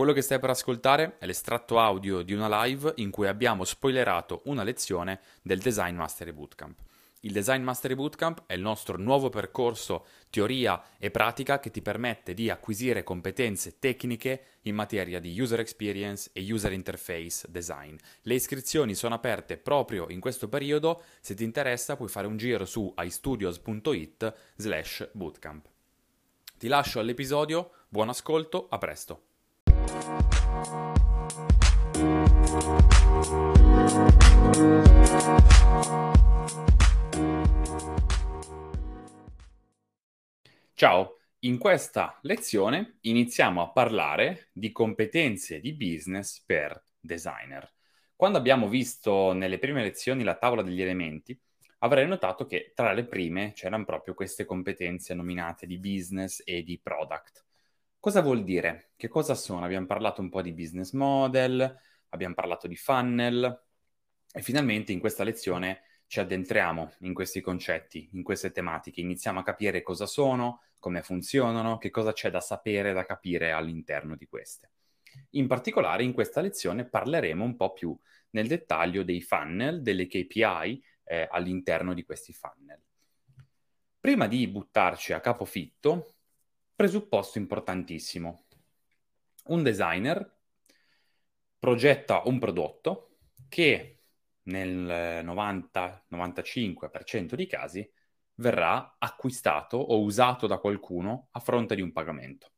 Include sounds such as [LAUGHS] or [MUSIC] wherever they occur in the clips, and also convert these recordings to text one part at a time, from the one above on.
Quello che stai per ascoltare è l'estratto audio di una live in cui abbiamo spoilerato una lezione del Design Mastery Bootcamp. Il Design Mastery Bootcamp è il nostro nuovo percorso teoria e pratica che ti permette di acquisire competenze tecniche in materia di user experience e user interface design. Le iscrizioni sono aperte proprio in questo periodo, se ti interessa puoi fare un giro su istudios.it slash bootcamp. Ti lascio all'episodio, buon ascolto, a presto! Ciao, in questa lezione iniziamo a parlare di competenze di business per designer. Quando abbiamo visto nelle prime lezioni la tavola degli elementi, avrei notato che tra le prime c'erano proprio queste competenze nominate di business e di product. Cosa vuol dire? Che cosa sono? Abbiamo parlato un po' di business model, abbiamo parlato di funnel e finalmente in questa lezione ci addentriamo in questi concetti, in queste tematiche, iniziamo a capire cosa sono, come funzionano, che cosa c'è da sapere, da capire all'interno di queste. In particolare in questa lezione parleremo un po' più nel dettaglio dei funnel, delle KPI eh, all'interno di questi funnel. Prima di buttarci a capofitto, presupposto importantissimo. Un designer progetta un prodotto che nel 90-95% dei casi verrà acquistato o usato da qualcuno a fronte di un pagamento,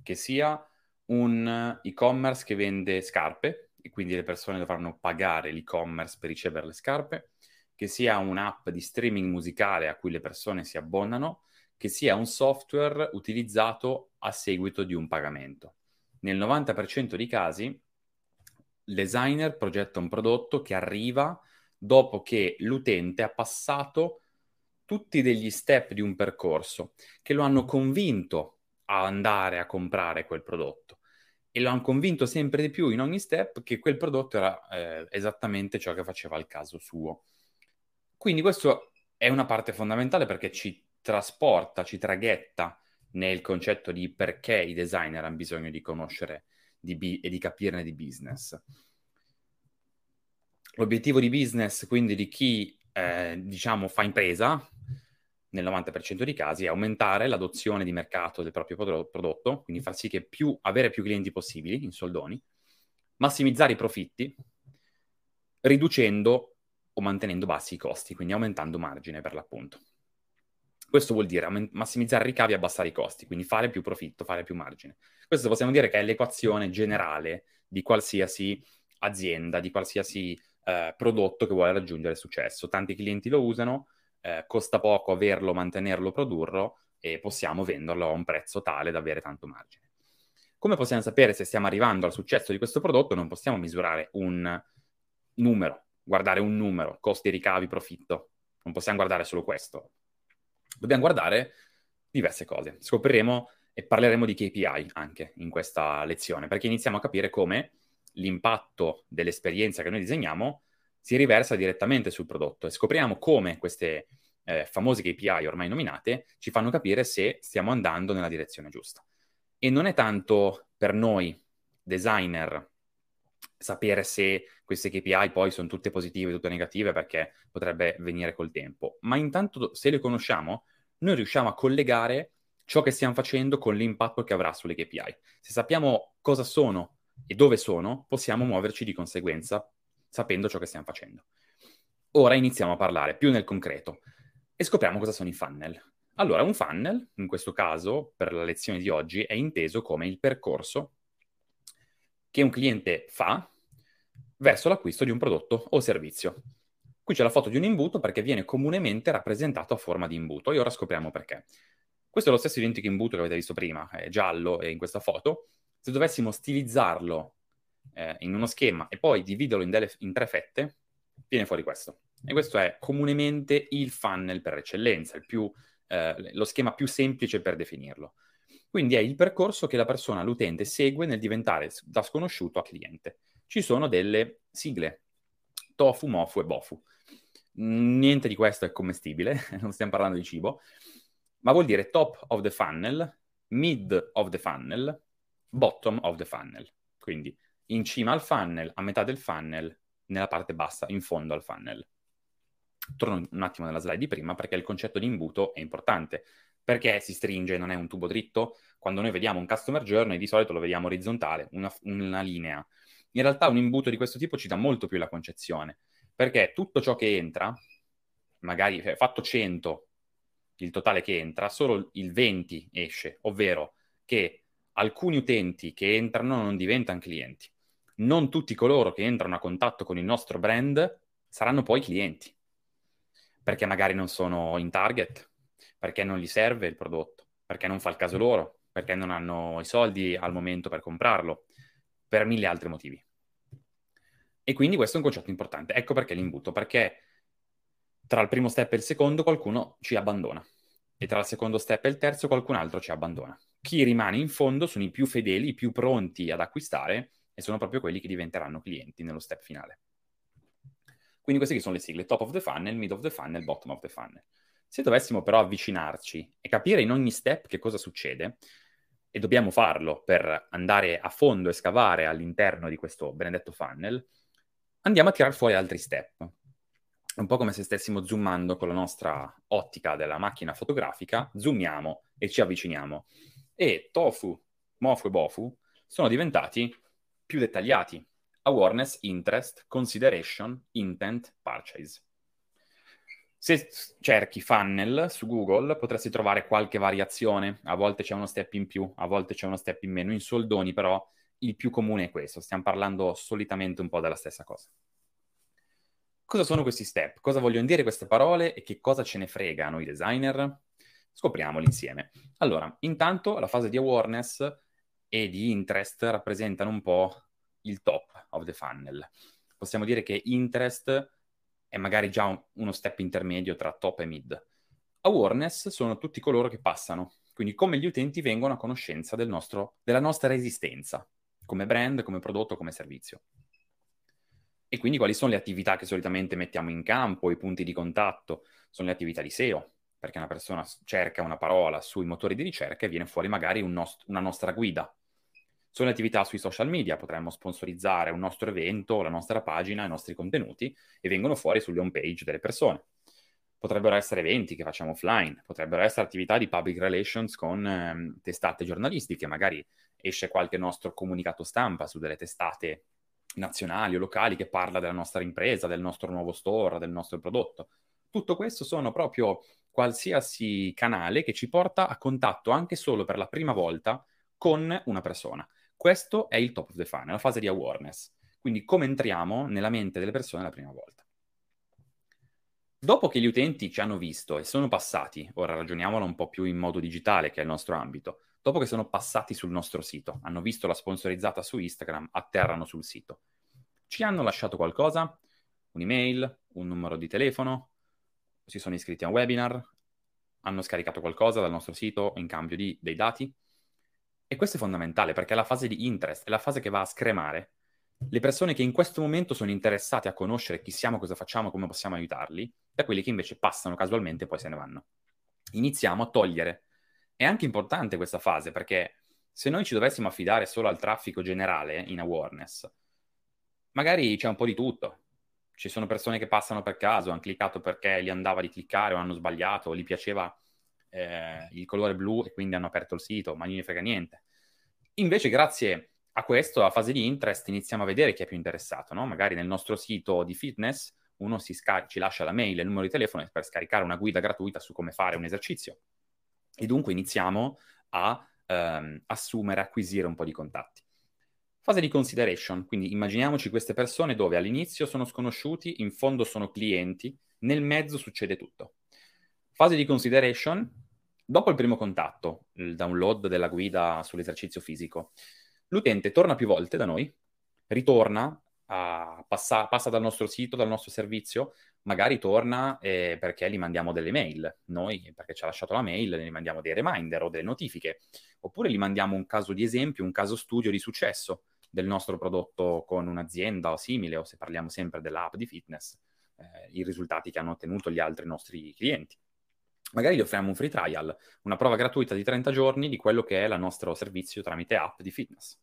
che sia un e-commerce che vende scarpe e quindi le persone dovranno pagare l'e-commerce per ricevere le scarpe, che sia un'app di streaming musicale a cui le persone si abbonano, che sia un software utilizzato a seguito di un pagamento. Nel 90% dei casi il designer progetta un prodotto che arriva dopo che l'utente ha passato tutti degli step di un percorso che lo hanno convinto a andare a comprare quel prodotto e lo hanno convinto sempre di più in ogni step che quel prodotto era eh, esattamente ciò che faceva al caso suo. Quindi questo è una parte fondamentale perché ci trasporta, ci traghetta nel concetto di perché i designer hanno bisogno di conoscere di bi- e di capirne di business. L'obiettivo di business, quindi di chi eh, diciamo fa impresa, nel 90% dei casi, è aumentare l'adozione di mercato del proprio prodotto, quindi far sì che più, avere più clienti possibili in soldoni, massimizzare i profitti, riducendo o mantenendo bassi i costi, quindi aumentando margine per l'appunto. Questo vuol dire massimizzare i ricavi e abbassare i costi, quindi fare più profitto, fare più margine. Questo possiamo dire che è l'equazione generale di qualsiasi azienda, di qualsiasi eh, prodotto che vuole raggiungere successo. Tanti clienti lo usano, eh, costa poco averlo, mantenerlo, produrlo e possiamo venderlo a un prezzo tale da avere tanto margine. Come possiamo sapere se stiamo arrivando al successo di questo prodotto? Non possiamo misurare un numero, guardare un numero, costi, ricavi, profitto. Non possiamo guardare solo questo dobbiamo guardare diverse cose. Scopriremo e parleremo di KPI anche in questa lezione, perché iniziamo a capire come l'impatto dell'esperienza che noi disegniamo si riversa direttamente sul prodotto e scopriamo come queste eh, famose KPI ormai nominate ci fanno capire se stiamo andando nella direzione giusta. E non è tanto per noi designer sapere se queste KPI poi sono tutte positive, tutte negative, perché potrebbe venire col tempo. Ma intanto, se le conosciamo, noi riusciamo a collegare ciò che stiamo facendo con l'impatto che avrà sulle KPI. Se sappiamo cosa sono e dove sono, possiamo muoverci di conseguenza, sapendo ciò che stiamo facendo. Ora iniziamo a parlare più nel concreto e scopriamo cosa sono i funnel. Allora, un funnel, in questo caso, per la lezione di oggi, è inteso come il percorso che un cliente fa verso l'acquisto di un prodotto o servizio. Qui c'è la foto di un imbuto perché viene comunemente rappresentato a forma di imbuto e ora scopriamo perché. Questo è lo stesso identico imbuto che avete visto prima, è giallo in questa foto. Se dovessimo stilizzarlo eh, in uno schema e poi dividerlo in, delle, in tre fette, viene fuori questo. E questo è comunemente il funnel per eccellenza, più, eh, lo schema più semplice per definirlo. Quindi è il percorso che la persona, l'utente, segue nel diventare da sconosciuto a cliente. Ci sono delle sigle, tofu, mofu e bofu. Niente di questo è commestibile, [LAUGHS] non stiamo parlando di cibo, ma vuol dire top of the funnel, mid of the funnel, bottom of the funnel, quindi in cima al funnel, a metà del funnel, nella parte bassa, in fondo al funnel. Torno un attimo nella slide di prima perché il concetto di imbuto è importante. Perché si stringe, non è un tubo dritto? Quando noi vediamo un customer journey di solito lo vediamo orizzontale, una, una linea. In realtà un imbuto di questo tipo ci dà molto più la concezione, perché tutto ciò che entra, magari cioè, fatto 100 il totale che entra, solo il 20 esce, ovvero che alcuni utenti che entrano non diventano clienti. Non tutti coloro che entrano a contatto con il nostro brand saranno poi clienti, perché magari non sono in target, perché non gli serve il prodotto, perché non fa il caso loro, perché non hanno i soldi al momento per comprarlo, per mille altri motivi. E quindi questo è un concetto importante. Ecco perché l'imbuto, perché tra il primo step e il secondo qualcuno ci abbandona e tra il secondo step e il terzo qualcun altro ci abbandona. Chi rimane in fondo sono i più fedeli, i più pronti ad acquistare e sono proprio quelli che diventeranno clienti nello step finale. Quindi queste sono le sigle, top of the funnel, mid of the funnel, bottom of the funnel. Se dovessimo però avvicinarci e capire in ogni step che cosa succede, e dobbiamo farlo per andare a fondo e scavare all'interno di questo benedetto funnel, andiamo a tirare fuori altri step. Un po' come se stessimo zoomando con la nostra ottica della macchina fotografica, zoomiamo e ci avviciniamo. E tofu, mofu e bofu sono diventati più dettagliati. Awareness, interest, consideration, intent, purchase. Se cerchi funnel su Google potresti trovare qualche variazione, a volte c'è uno step in più, a volte c'è uno step in meno, in soldoni però il più comune è questo, stiamo parlando solitamente un po' della stessa cosa. Cosa sono questi step? Cosa vogliono dire queste parole e che cosa ce ne frega a noi designer? Scopriamoli insieme. Allora, intanto la fase di awareness e di interest rappresentano un po' il top of the funnel. Possiamo dire che interest è magari già un, uno step intermedio tra top e mid. Awareness sono tutti coloro che passano, quindi come gli utenti vengono a conoscenza del nostro, della nostra esistenza, come brand, come prodotto, come servizio. E quindi quali sono le attività che solitamente mettiamo in campo, i punti di contatto? Sono le attività di SEO, perché una persona cerca una parola sui motori di ricerca e viene fuori magari un nost- una nostra guida. Sono le attività sui social media, potremmo sponsorizzare un nostro evento, la nostra pagina, i nostri contenuti e vengono fuori sulle home page delle persone. Potrebbero essere eventi che facciamo offline, potrebbero essere attività di public relations con ehm, testate giornalistiche, magari esce qualche nostro comunicato stampa su delle testate nazionali o locali che parla della nostra impresa, del nostro nuovo store, del nostro prodotto. Tutto questo sono proprio qualsiasi canale che ci porta a contatto anche solo per la prima volta con una persona. Questo è il top of the funnel, la fase di awareness. Quindi come entriamo nella mente delle persone la prima volta. Dopo che gli utenti ci hanno visto e sono passati, ora ragioniamolo un po' più in modo digitale, che è il nostro ambito, dopo che sono passati sul nostro sito, hanno visto la sponsorizzata su Instagram, atterrano sul sito. Ci hanno lasciato qualcosa? Un'email, un numero di telefono, si sono iscritti a un webinar, hanno scaricato qualcosa dal nostro sito in cambio di, dei dati? E questo è fondamentale perché è la fase di interest, è la fase che va a scremare le persone che in questo momento sono interessate a conoscere chi siamo, cosa facciamo, come possiamo aiutarli, da quelli che invece passano casualmente e poi se ne vanno. Iniziamo a togliere è anche importante questa fase perché se noi ci dovessimo affidare solo al traffico generale in awareness, magari c'è un po' di tutto. Ci sono persone che passano per caso, hanno cliccato perché gli andava di cliccare o hanno sbagliato, o gli piaceva eh, il colore blu e quindi hanno aperto il sito, ma non gli frega niente. Invece, grazie a questo, a fase di interest, iniziamo a vedere chi è più interessato. No? Magari nel nostro sito di fitness uno scar- ci lascia la mail e il numero di telefono per scaricare una guida gratuita su come fare un esercizio e dunque iniziamo a ehm, assumere, acquisire un po' di contatti. Fase di consideration, quindi immaginiamoci queste persone dove all'inizio sono sconosciuti, in fondo sono clienti, nel mezzo succede tutto. Fase di consideration, dopo il primo contatto, il download della guida sull'esercizio fisico, l'utente torna più volte da noi, ritorna, a, passa, passa dal nostro sito, dal nostro servizio, magari torna eh, perché gli mandiamo delle mail, noi perché ci ha lasciato la mail, gli mandiamo dei reminder o delle notifiche, oppure gli mandiamo un caso di esempio, un caso studio di successo del nostro prodotto con un'azienda o simile, o se parliamo sempre dell'app di fitness, eh, i risultati che hanno ottenuto gli altri nostri clienti. Magari gli offriamo un free trial, una prova gratuita di 30 giorni di quello che è il nostro servizio tramite app di fitness.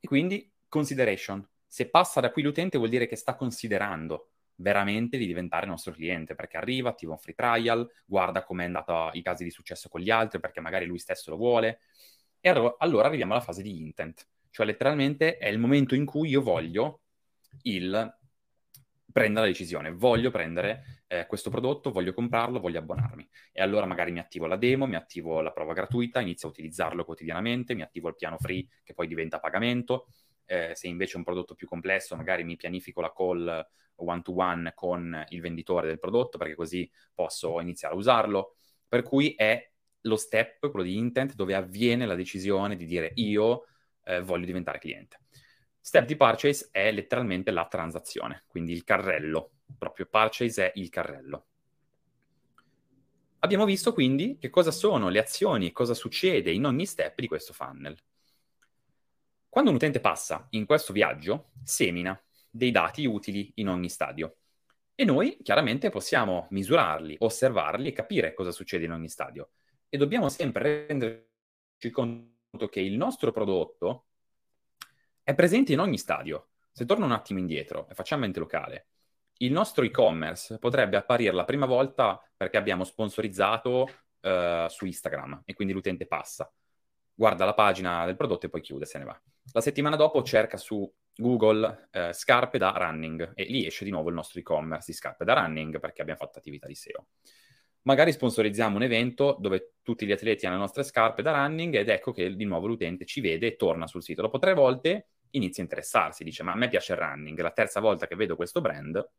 E quindi consideration. Se passa da qui l'utente vuol dire che sta considerando veramente di diventare nostro cliente, perché arriva, attiva un free trial, guarda com'è andata i casi di successo con gli altri, perché magari lui stesso lo vuole. E allora arriviamo alla fase di intent, cioè letteralmente è il momento in cui io voglio il prendere la decisione, voglio prendere eh, questo prodotto, voglio comprarlo, voglio abbonarmi. E allora magari mi attivo la demo, mi attivo la prova gratuita, inizio a utilizzarlo quotidianamente, mi attivo il piano free che poi diventa pagamento. Eh, se invece è un prodotto più complesso, magari mi pianifico la call one to one con il venditore del prodotto perché così posso iniziare a usarlo. Per cui è lo step, quello di intent, dove avviene la decisione di dire io eh, voglio diventare cliente. Step di purchase è letteralmente la transazione, quindi il carrello, proprio purchase è il carrello. Abbiamo visto quindi che cosa sono le azioni e cosa succede in ogni step di questo funnel. Quando un utente passa in questo viaggio, semina dei dati utili in ogni stadio. E noi chiaramente possiamo misurarli, osservarli e capire cosa succede in ogni stadio. E dobbiamo sempre renderci conto che il nostro prodotto è presente in ogni stadio. Se torno un attimo indietro e facciamo mente locale, il nostro e-commerce potrebbe apparire la prima volta perché abbiamo sponsorizzato uh, su Instagram e quindi l'utente passa, guarda la pagina del prodotto e poi chiude, se ne va. La settimana dopo cerca su Google uh, scarpe da running e lì esce di nuovo il nostro e-commerce di scarpe da running perché abbiamo fatto attività di SEO magari sponsorizziamo un evento dove tutti gli atleti hanno le nostre scarpe da running ed ecco che di nuovo l'utente ci vede e torna sul sito. Dopo tre volte inizia a interessarsi, dice ma a me piace il running, la terza volta che vedo questo brand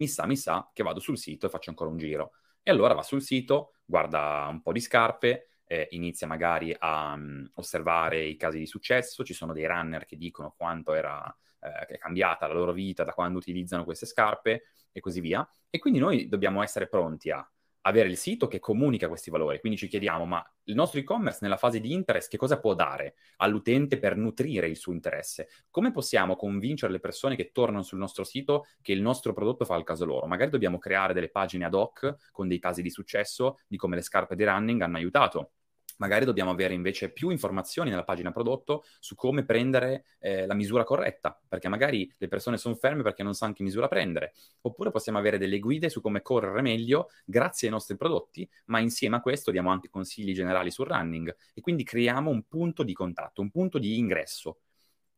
mi sa, mi sa che vado sul sito e faccio ancora un giro. E allora va sul sito, guarda un po' di scarpe, eh, inizia magari a um, osservare i casi di successo, ci sono dei runner che dicono quanto era eh, è cambiata la loro vita da quando utilizzano queste scarpe e così via. E quindi noi dobbiamo essere pronti a avere il sito che comunica questi valori. Quindi ci chiediamo, ma il nostro e-commerce nella fase di interest che cosa può dare all'utente per nutrire il suo interesse? Come possiamo convincere le persone che tornano sul nostro sito che il nostro prodotto fa il caso loro? Magari dobbiamo creare delle pagine ad hoc con dei casi di successo di come le scarpe di running hanno aiutato magari dobbiamo avere invece più informazioni nella pagina prodotto su come prendere eh, la misura corretta, perché magari le persone sono ferme perché non sanno che misura prendere, oppure possiamo avere delle guide su come correre meglio grazie ai nostri prodotti, ma insieme a questo diamo anche consigli generali sul running. E quindi creiamo un punto di contatto, un punto di ingresso,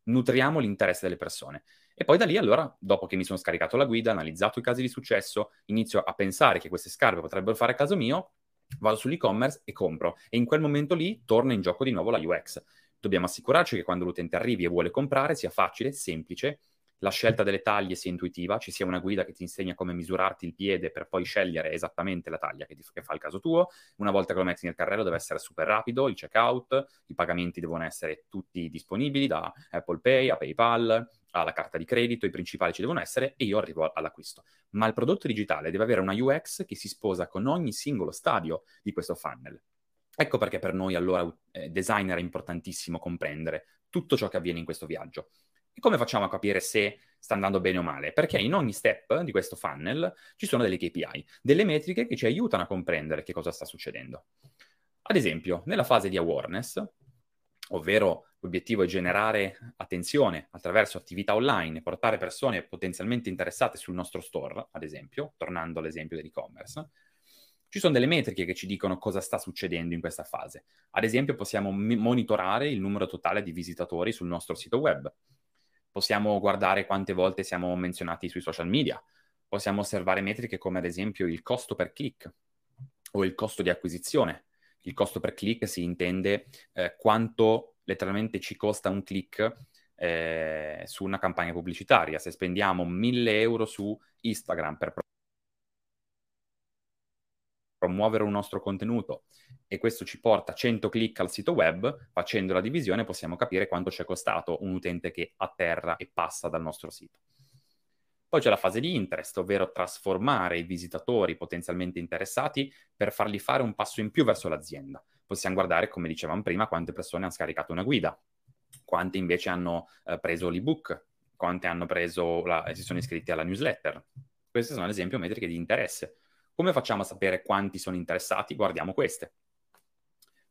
nutriamo l'interesse delle persone. E poi da lì, allora, dopo che mi sono scaricato la guida, analizzato i casi di successo, inizio a pensare che queste scarpe potrebbero fare caso mio vado sull'e-commerce e compro. E in quel momento lì torna in gioco di nuovo la UX. Dobbiamo assicurarci che quando l'utente arrivi e vuole comprare sia facile, semplice, la scelta delle taglie sia intuitiva, ci sia una guida che ti insegna come misurarti il piede per poi scegliere esattamente la taglia che, ti, che, fa il caso tuo. Una volta che lo metti nel carrello deve essere super rapido, il checkout, i pagamenti devono essere tutti disponibili da Apple Pay a PayPal, alla carta di credito, i principali ci devono essere e io arrivo all'acquisto. Ma il prodotto digitale deve avere una UX che si sposa con ogni singolo stadio di questo funnel. Ecco perché per noi allora eh, designer è importantissimo comprendere tutto ciò che avviene in questo viaggio. E come facciamo a capire se sta andando bene o male? Perché in ogni step di questo funnel ci sono delle KPI, delle metriche che ci aiutano a comprendere che cosa sta succedendo. Ad esempio, nella fase di awareness, ovvero l'obiettivo è generare attenzione attraverso attività online portare persone potenzialmente interessate sul nostro store, ad esempio, tornando all'esempio dell'e-commerce, ci sono delle metriche che ci dicono cosa sta succedendo in questa fase. Ad esempio, possiamo monitorare il numero totale di visitatori sul nostro sito web, possiamo guardare quante volte siamo menzionati sui social media, possiamo osservare metriche come ad esempio il costo per click o il costo di acquisizione. Il costo per click si intende eh, quanto letteralmente ci costa un click eh, su una campagna pubblicitaria. Se spendiamo 1000 euro su Instagram per promuovere un nostro contenuto e questo ci porta 100 click al sito web, facendo la divisione possiamo capire quanto ci è costato un utente che atterra e passa dal nostro sito. Poi c'è la fase di interest, ovvero trasformare i visitatori potenzialmente interessati per farli fare un passo in più verso l'azienda. Possiamo guardare, come dicevamo prima, quante persone hanno scaricato una guida, quante invece hanno eh, preso l'ebook, quante hanno preso la, si sono iscritti alla newsletter. Queste sono ad esempio metriche di interesse Come facciamo a sapere quanti sono interessati? Guardiamo queste.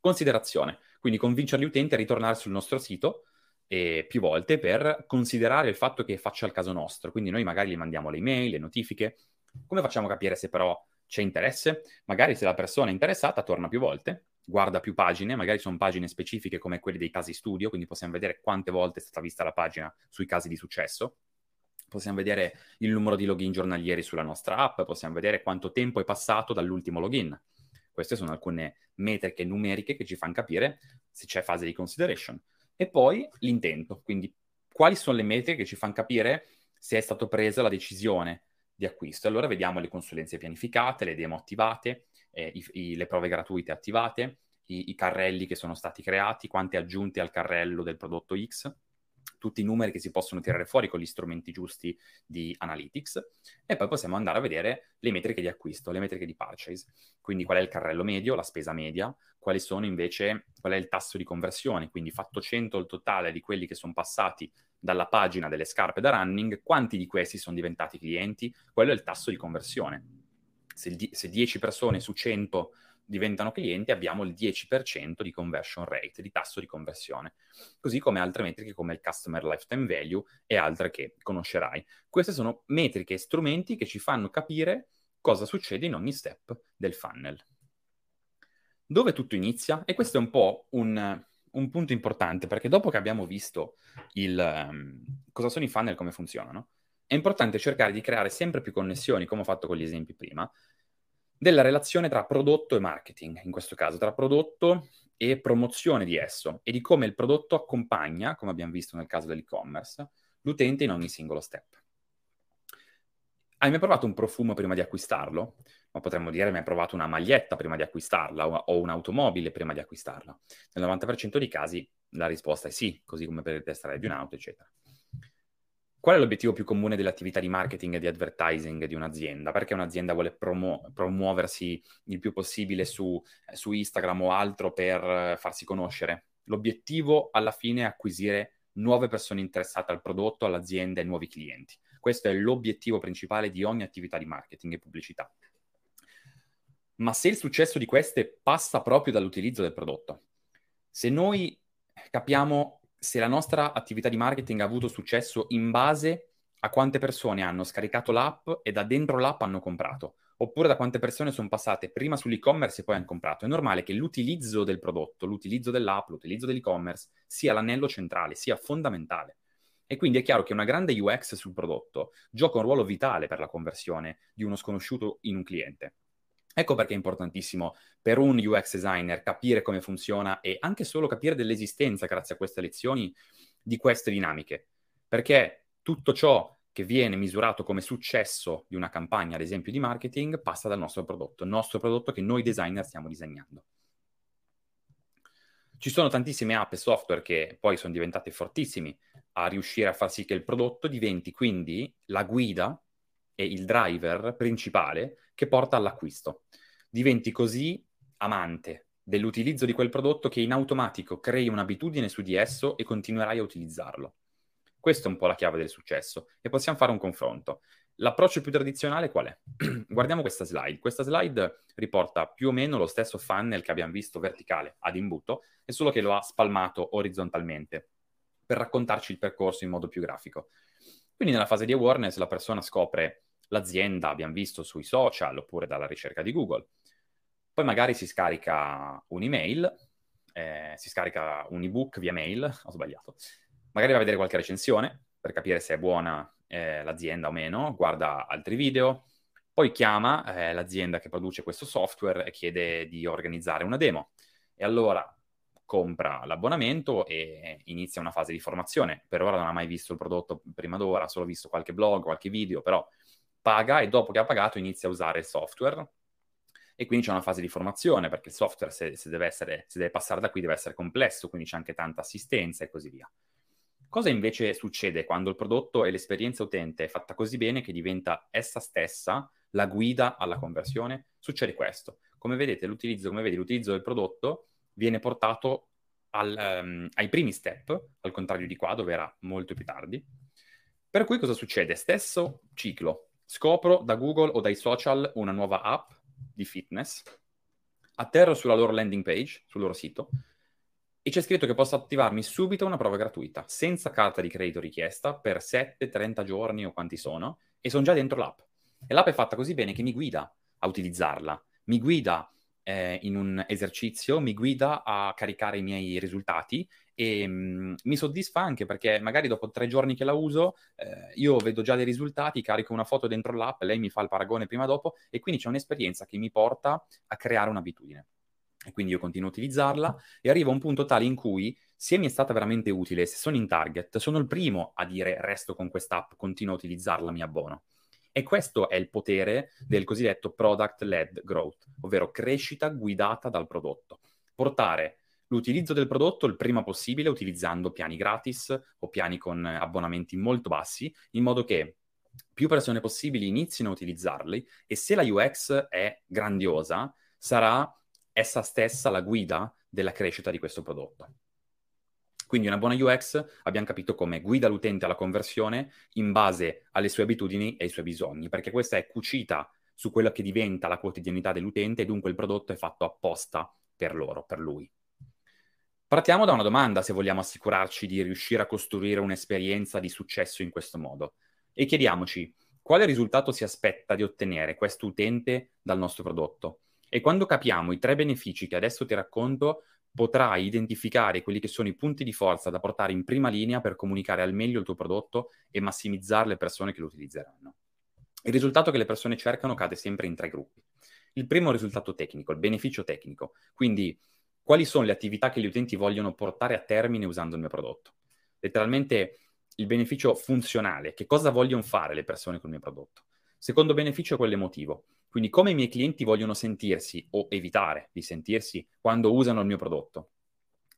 Considerazione, quindi convincere gli utenti a ritornare sul nostro sito eh, più volte per considerare il fatto che faccia il caso nostro. Quindi noi magari gli mandiamo le email, le notifiche. Come facciamo a capire se però c'è interesse? Magari se la persona è interessata torna più volte, guarda più pagine, magari sono pagine specifiche come quelle dei casi studio, quindi possiamo vedere quante volte è stata vista la pagina sui casi di successo possiamo vedere il numero di login giornalieri sulla nostra app, possiamo vedere quanto tempo è passato dall'ultimo login. Queste sono alcune metriche numeriche che ci fanno capire se c'è fase di consideration. E poi l'intento, quindi quali sono le metriche che ci fanno capire se è stata presa la decisione di acquisto. Allora vediamo le consulenze pianificate, le demo attivate, eh, i, i, le prove gratuite attivate, i, i carrelli che sono stati creati, quante aggiunte al carrello del prodotto X tutti i numeri che si possono tirare fuori con gli strumenti giusti di analytics e poi possiamo andare a vedere le metriche di acquisto, le metriche di purchase, quindi qual è il carrello medio, la spesa media, quali sono invece, qual è il tasso di conversione, quindi fatto 100 il totale di quelli che sono passati dalla pagina delle scarpe da running, quanti di questi sono diventati clienti, quello è il tasso di conversione. Se, se 10 persone su 100 diventano clienti abbiamo il 10% di conversion rate, di tasso di conversione, così come altre metriche come il customer lifetime value e altre che conoscerai. Queste sono metriche e strumenti che ci fanno capire cosa succede in ogni step del funnel. Dove tutto inizia? E questo è un po' un, un punto importante, perché dopo che abbiamo visto il, um, cosa sono i funnel e come funzionano, è importante cercare di creare sempre più connessioni, come ho fatto con gli esempi prima, della relazione tra prodotto e marketing, in questo caso, tra prodotto e promozione di esso e di come il prodotto accompagna, come abbiamo visto nel caso dell'e-commerce, l'utente in ogni singolo step. Hai mai provato un profumo prima di acquistarlo? Ma potremmo dire hai mai provato una maglietta prima di acquistarla o un'automobile prima di acquistarla? Nel 90% dei casi la risposta è sì, così come per il test drive di un'auto, eccetera. Qual è l'obiettivo più comune dell'attività di marketing e di advertising di un'azienda? Perché un'azienda vuole promu- promuoversi il più possibile su, su Instagram o altro per eh, farsi conoscere? L'obiettivo alla fine è acquisire nuove persone interessate al prodotto, all'azienda e nuovi clienti. Questo è l'obiettivo principale di ogni attività di marketing e pubblicità. Ma se il successo di queste passa proprio dall'utilizzo del prodotto, se noi capiamo se la nostra attività di marketing ha avuto successo in base a quante persone hanno scaricato l'app e da dentro l'app hanno comprato, oppure da quante persone sono passate prima sull'e-commerce e poi hanno comprato. È normale che l'utilizzo del prodotto, l'utilizzo dell'app, l'utilizzo dell'e-commerce sia l'anello centrale, sia fondamentale. E quindi è chiaro che una grande UX sul prodotto gioca un ruolo vitale per la conversione di uno sconosciuto in un cliente. Ecco perché è importantissimo per un UX designer capire come funziona e anche solo capire dell'esistenza, grazie a queste lezioni, di queste dinamiche. Perché tutto ciò che viene misurato come successo di una campagna, ad esempio di marketing, passa dal nostro prodotto, il nostro prodotto che noi designer stiamo disegnando. Ci sono tantissime app e software che poi sono diventate fortissimi a riuscire a far sì che il prodotto diventi quindi la guida e il driver principale che porta all'acquisto. Diventi così amante dell'utilizzo di quel prodotto che in automatico crei un'abitudine su di esso e continuerai a utilizzarlo. Questa è un po' la chiave del successo e possiamo fare un confronto. L'approccio più tradizionale qual è? [CLEARS THROAT] Guardiamo questa slide. Questa slide riporta più o meno lo stesso funnel che abbiamo visto verticale ad imbuto, è solo che lo ha spalmato orizzontalmente per raccontarci il percorso in modo più grafico. Quindi nella fase di awareness la persona scopre l'azienda, abbiamo visto sui social oppure dalla ricerca di Google. Poi magari si scarica un'email, eh, si scarica un ebook via mail, ho sbagliato. Magari va a vedere qualche recensione per capire se è buona eh, l'azienda o meno, guarda altri video, poi chiama eh, l'azienda che produce questo software e chiede di organizzare una demo. E allora compra l'abbonamento e inizia una fase di formazione. Per ora non ha mai visto il prodotto prima d'ora, ha solo visto qualche blog, qualche video, però paga e dopo che ha pagato inizia a usare il software e quindi c'è una fase di formazione perché il software se, se, deve essere, se deve passare da qui deve essere complesso, quindi c'è anche tanta assistenza e così via. Cosa invece succede quando il prodotto e l'esperienza utente è fatta così bene che diventa essa stessa la guida alla conversione? Succede questo. Come vedete, l'utilizzo, come vedi, l'utilizzo del prodotto viene portato al, um, ai primi step, al contrario di qua, dove era molto più tardi. Per cui cosa succede? Stesso ciclo, scopro da Google o dai social una nuova app di fitness, atterro sulla loro landing page, sul loro sito, e c'è scritto che posso attivarmi subito una prova gratuita, senza carta di credito richiesta, per 7, 30 giorni o quanti sono, e sono già dentro l'app. E l'app è fatta così bene che mi guida a utilizzarla, mi guida eh, in un esercizio, mi guida a caricare i miei risultati e mh, mm, mi soddisfa anche perché magari dopo tre giorni che la uso eh, io vedo già dei risultati, carico una foto dentro l'app, lei mi fa il paragone prima dopo e quindi c'è un'esperienza che mi porta a creare un'abitudine. E quindi io continuo a utilizzarla e arrivo a un punto tale in cui se mi è stata veramente utile, se sono in target, sono il primo a dire resto con quest'app, continuo a utilizzarla, mi abbono. E questo è il potere del cosiddetto product-led growth, ovvero crescita guidata dal prodotto. Portare l'utilizzo del prodotto il prima possibile utilizzando piani gratis o piani con abbonamenti molto bassi, in modo che più persone possibili inizino a utilizzarli e se la UX è grandiosa, sarà essa stessa la guida della crescita di questo prodotto. Quindi una buona UX abbiamo capito come guida l'utente alla conversione in base alle sue abitudini e ai suoi bisogni, perché questa è cucita su quello che diventa la quotidianità dell'utente e dunque il prodotto è fatto apposta per loro, per lui. Partiamo da una domanda se vogliamo assicurarci di riuscire a costruire un'esperienza di successo in questo modo e chiediamoci quale risultato si aspetta di ottenere questo utente dal nostro prodotto. E quando capiamo i tre benefici che adesso ti racconto, potrai identificare quelli che sono i punti di forza da portare in prima linea per comunicare al meglio il tuo prodotto e massimizzare le persone che lo utilizzeranno. Il risultato che le persone cercano cade sempre in tre gruppi. Il primo è il risultato tecnico, il beneficio tecnico, quindi quali sono le attività che gli utenti vogliono portare a termine usando il mio prodotto. Letteralmente il beneficio funzionale, che cosa vogliono fare le persone con il mio prodotto. Secondo beneficio è quello emotivo, quindi come i miei clienti vogliono sentirsi o evitare di sentirsi quando usano il mio prodotto.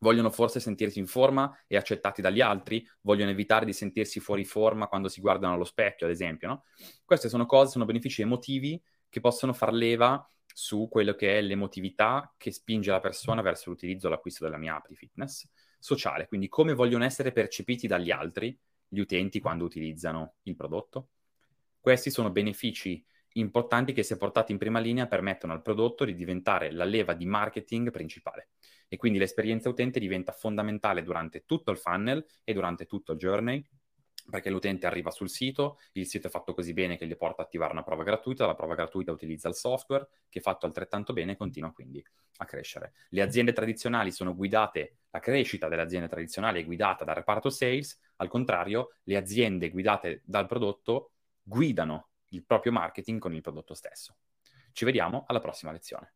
Vogliono forse sentirsi in forma e accettati dagli altri, vogliono evitare di sentirsi fuori forma quando si guardano allo specchio, ad esempio. No? Queste sono cose, sono benefici emotivi che possono far leva su quello che è l'emotività che spinge la persona verso l'utilizzo e l'acquisto della mia app di fitness sociale, quindi come vogliono essere percepiti dagli altri, gli utenti, quando utilizzano il prodotto. Questi sono benefici importanti che se portati in prima linea permettono al prodotto di diventare la leva di marketing principale e quindi l'esperienza utente diventa fondamentale durante tutto il funnel e durante tutto il journey perché l'utente arriva sul sito, il sito è fatto così bene che gli porta a attivare una prova gratuita, la prova gratuita utilizza il software che è fatto altrettanto bene e continua quindi a crescere. Le aziende tradizionali sono guidate, la crescita delle aziende tradizionali è guidata dal reparto sales, al contrario le aziende guidate dal prodotto guidano il proprio marketing con il prodotto stesso. Ci vediamo alla prossima lezione.